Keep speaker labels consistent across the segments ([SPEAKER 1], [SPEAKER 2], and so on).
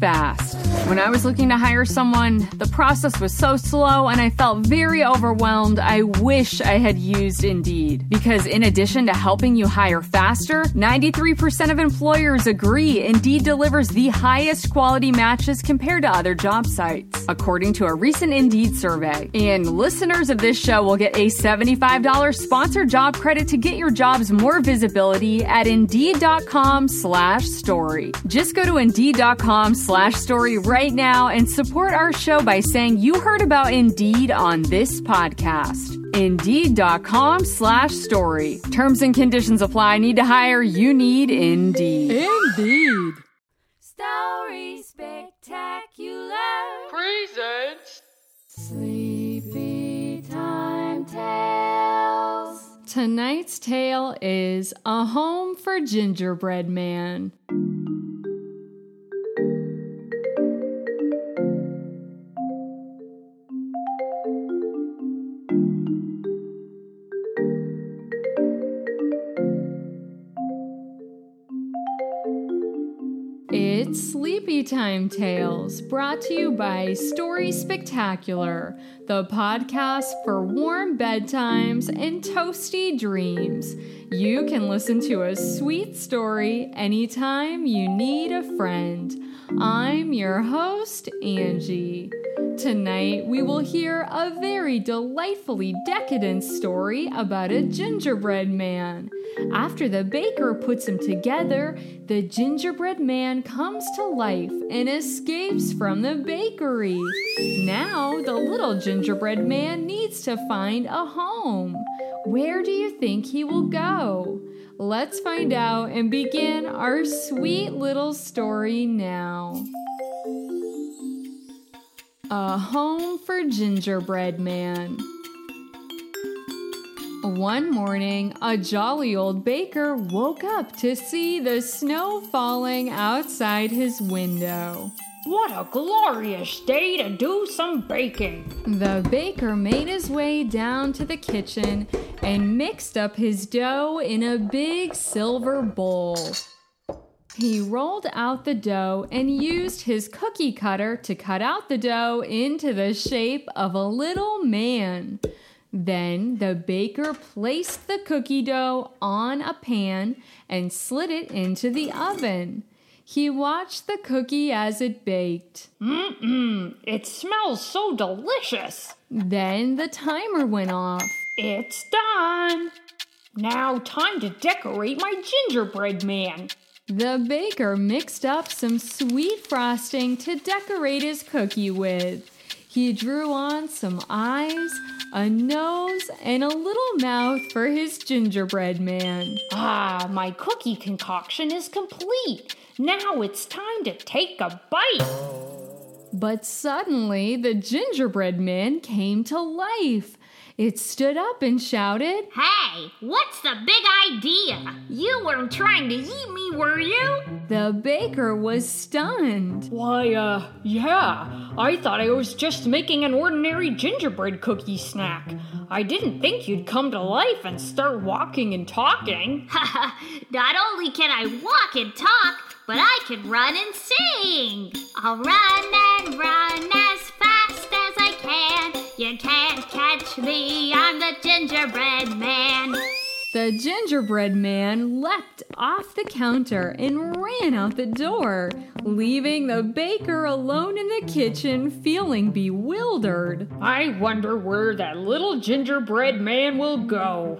[SPEAKER 1] fast. When I was looking to hire someone, the process was so slow and I felt very overwhelmed. I wish I had used Indeed. Because in addition to helping you hire faster, 93% of employers agree Indeed delivers the highest quality matches compared to other job sites, according to a recent Indeed survey. And listeners of this show will get a $75 sponsored job credit to get your jobs more visibility at Indeed.com slash story. Just go to Indeed.com slash story right now and support our show by saying you heard about Indeed on this podcast. Indeed.com slash story. Terms and conditions apply. Need to hire? You need Indeed.
[SPEAKER 2] Indeed.
[SPEAKER 3] Story Spectacular.
[SPEAKER 2] Presents.
[SPEAKER 3] Sleepy Time Tales.
[SPEAKER 1] Tonight's tale is A Home for Gingerbread Man. Time Tales, brought to you by Story Spectacular, the podcast for warm bedtimes and toasty dreams. You can listen to a sweet story anytime you need a friend. I'm your host, Angie. Tonight, we will hear a very delightfully decadent story about a gingerbread man. After the baker puts him together, the gingerbread man comes to life and escapes from the bakery. Now, the little gingerbread man needs to find a home. Where do you think he will go? Let's find out and begin our sweet little story now. A Home for Gingerbread Man. One morning, a jolly old baker woke up to see the snow falling outside his window.
[SPEAKER 4] What a glorious day to do some baking!
[SPEAKER 1] The baker made his way down to the kitchen and mixed up his dough in a big silver bowl. He rolled out the dough and used his cookie cutter to cut out the dough into the shape of a little man. Then the baker placed the cookie dough on a pan and slid it into the oven. He watched the cookie as it baked.
[SPEAKER 4] Mmm, it smells so delicious!
[SPEAKER 1] Then the timer went off.
[SPEAKER 4] It's done! Now, time to decorate my gingerbread man.
[SPEAKER 1] The baker mixed up some sweet frosting to decorate his cookie with. He drew on some eyes, a nose, and a little mouth for his gingerbread man.
[SPEAKER 4] Ah, my cookie concoction is complete. Now it's time to take a bite.
[SPEAKER 1] But suddenly the gingerbread man came to life. It stood up and shouted,
[SPEAKER 5] Hey, what's the big idea? You weren't trying to eat me, were you?
[SPEAKER 1] The baker was stunned.
[SPEAKER 4] Why, uh, yeah. I thought I was just making an ordinary gingerbread cookie snack. I didn't think you'd come to life and start walking and talking.
[SPEAKER 5] Not only can I walk and talk, but I can run and sing. I'll run and run as fast as I can. You can't catch me, I'm the gingerbread man.
[SPEAKER 1] The gingerbread man leapt off the counter and ran out the door, leaving the baker alone in the kitchen feeling bewildered.
[SPEAKER 4] I wonder where that little gingerbread man will go.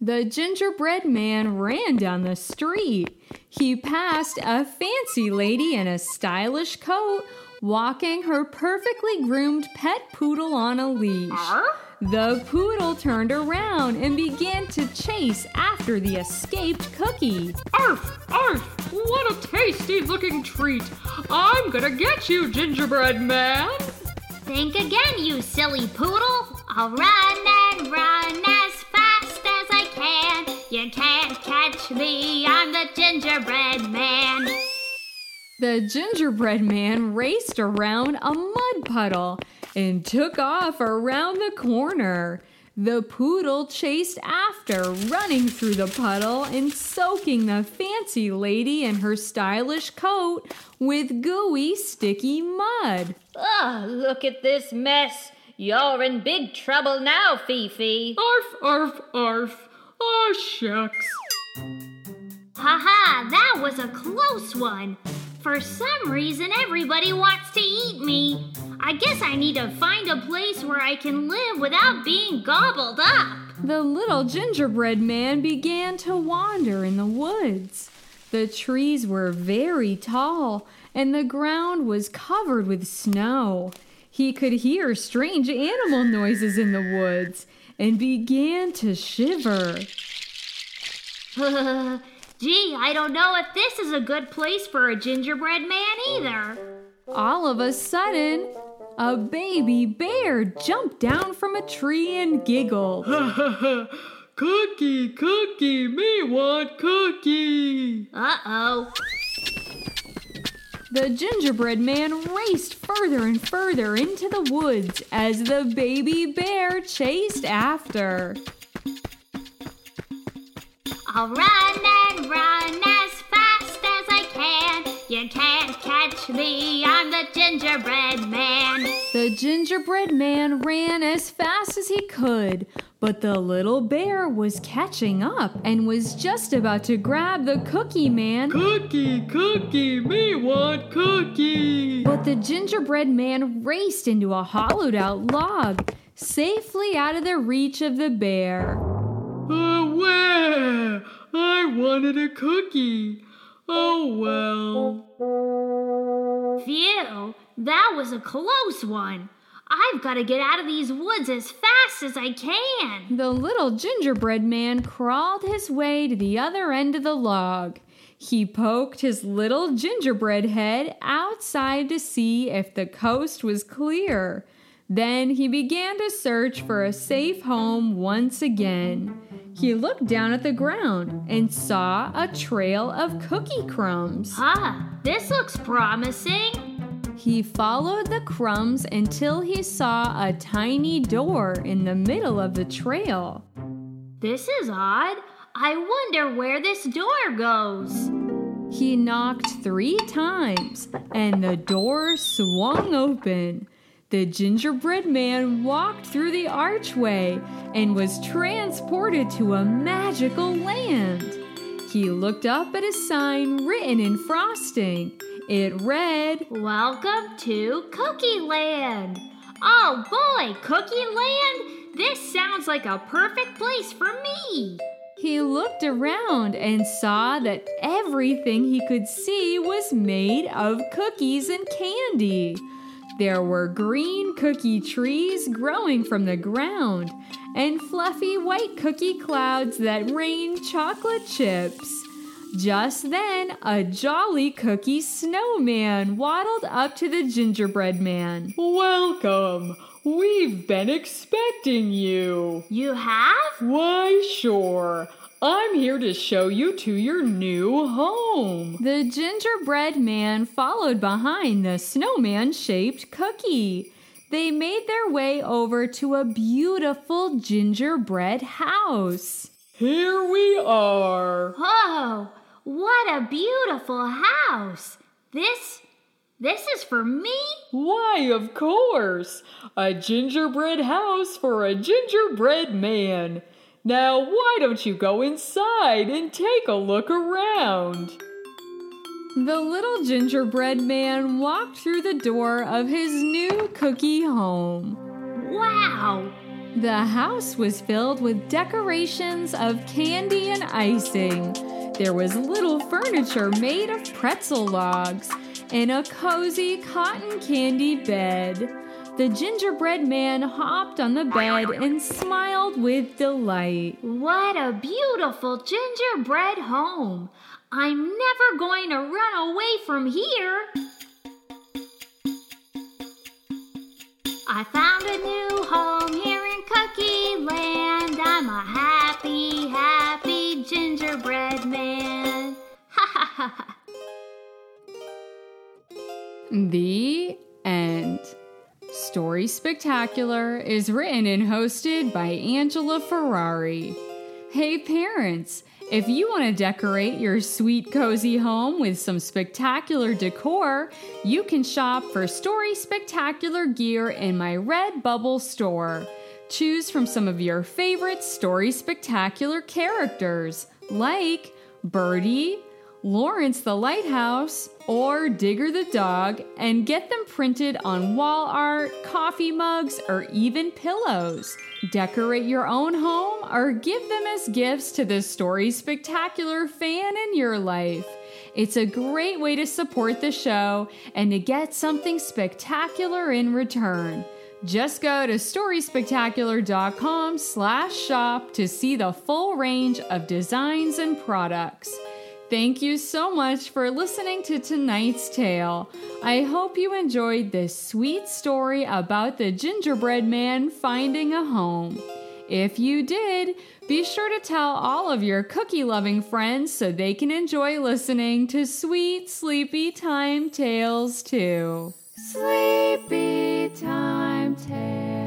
[SPEAKER 1] The gingerbread man ran down the street. He passed a fancy lady in a stylish coat walking her perfectly groomed pet poodle on a leash. The poodle turned around and began to chase after the escaped cookie.
[SPEAKER 4] Arf! Arf! What a tasty looking treat! I'm gonna get you, gingerbread man!
[SPEAKER 5] Think again, you silly poodle. I'll run and run as fast as I can. You can't catch me, I'm the gingerbread man.
[SPEAKER 1] The gingerbread man raced around a mud puddle and took off around the corner. The poodle chased after, running through the puddle and soaking the fancy lady in her stylish coat with gooey, sticky mud.
[SPEAKER 6] Ugh, look at this mess. You're in big trouble now, Fifi.
[SPEAKER 4] Arf! Arf! Arf! Oh, shucks.
[SPEAKER 5] Ha ha, that was a close one. For some reason, everybody wants to eat me. I guess I need to find a place where I can live without being gobbled up.
[SPEAKER 1] The little gingerbread man began to wander in the woods. The trees were very tall, and the ground was covered with snow. He could hear strange animal noises in the woods and began to shiver.
[SPEAKER 5] Gee, I don't know if this is a good place for a gingerbread man either.
[SPEAKER 1] All of a sudden, a baby bear jumped down from a tree and giggled.
[SPEAKER 4] cookie, cookie, me want cookie.
[SPEAKER 5] Uh oh.
[SPEAKER 1] The gingerbread man raced further and further into the woods as the baby bear chased after.
[SPEAKER 5] I'll run and run as fast as I can. You can't catch me, I'm the gingerbread man.
[SPEAKER 1] The gingerbread man ran as fast as he could, but the little bear was catching up and was just about to grab the cookie man.
[SPEAKER 4] Cookie, cookie, me want cookie.
[SPEAKER 1] But the gingerbread man raced into a hollowed out log, safely out of the reach of the bear.
[SPEAKER 4] Uh, where? I wanted a cookie. Oh well.
[SPEAKER 5] Phew, that was a close one. I've got to get out of these woods as fast as I can.
[SPEAKER 1] The little gingerbread man crawled his way to the other end of the log. He poked his little gingerbread head outside to see if the coast was clear. Then he began to search for a safe home once again. He looked down at the ground and saw a trail of cookie crumbs.
[SPEAKER 5] Ah, this looks promising.
[SPEAKER 1] He followed the crumbs until he saw a tiny door in the middle of the trail.
[SPEAKER 5] This is odd. I wonder where this door goes.
[SPEAKER 1] He knocked three times and the door swung open. The gingerbread man walked through the archway and was transported to a magical land. He looked up at a sign written in frosting. It read,
[SPEAKER 5] Welcome to Cookie Land. Oh boy, Cookie Land? This sounds like a perfect place for me.
[SPEAKER 1] He looked around and saw that everything he could see was made of cookies and candy. There were green cookie trees growing from the ground and fluffy white cookie clouds that rained chocolate chips. Just then, a jolly cookie snowman waddled up to the gingerbread man.
[SPEAKER 4] Welcome. We've been expecting you.
[SPEAKER 5] You have?
[SPEAKER 4] Why, sure. I'm here to show you to your new home.
[SPEAKER 1] The gingerbread man followed behind the snowman shaped cookie. They made their way over to a beautiful gingerbread house.
[SPEAKER 4] Here we are.
[SPEAKER 5] Oh, what a beautiful house. This this is for me?
[SPEAKER 4] Why, of course. A gingerbread house for a gingerbread man. Now, why don't you go inside and take a look around?
[SPEAKER 1] The little gingerbread man walked through the door of his new cookie home.
[SPEAKER 5] Wow.
[SPEAKER 1] The house was filled with decorations of candy and icing. There was little furniture made of pretzel logs and a cozy cotton candy bed. The gingerbread man hopped on the bed and smiled with delight.
[SPEAKER 5] What a beautiful gingerbread home! I'm never going to run away from here. I found a new home here in Cookie Land. I'm a happy, happy gingerbread man. Ha ha ha.
[SPEAKER 1] The. Spectacular is written and hosted by Angela Ferrari. Hey, parents! If you want to decorate your sweet, cozy home with some spectacular decor, you can shop for Story Spectacular gear in my Redbubble store. Choose from some of your favorite Story Spectacular characters, like Birdie, Lawrence the Lighthouse, or Digger the Dog, and get them printed on wall art, coffee mugs, or even pillows. Decorate your own home or give them as gifts to the Story Spectacular fan in your life. It's a great way to support the show and to get something spectacular in return. Just go to storyspectacular.com slash shop to see the full range of designs and products. Thank you so much for listening to tonight's tale. I hope you enjoyed this sweet story about the gingerbread man finding a home. If you did, be sure to tell all of your cookie loving friends so they can enjoy listening to sweet, sleepy time tales too. Sleepy time tales.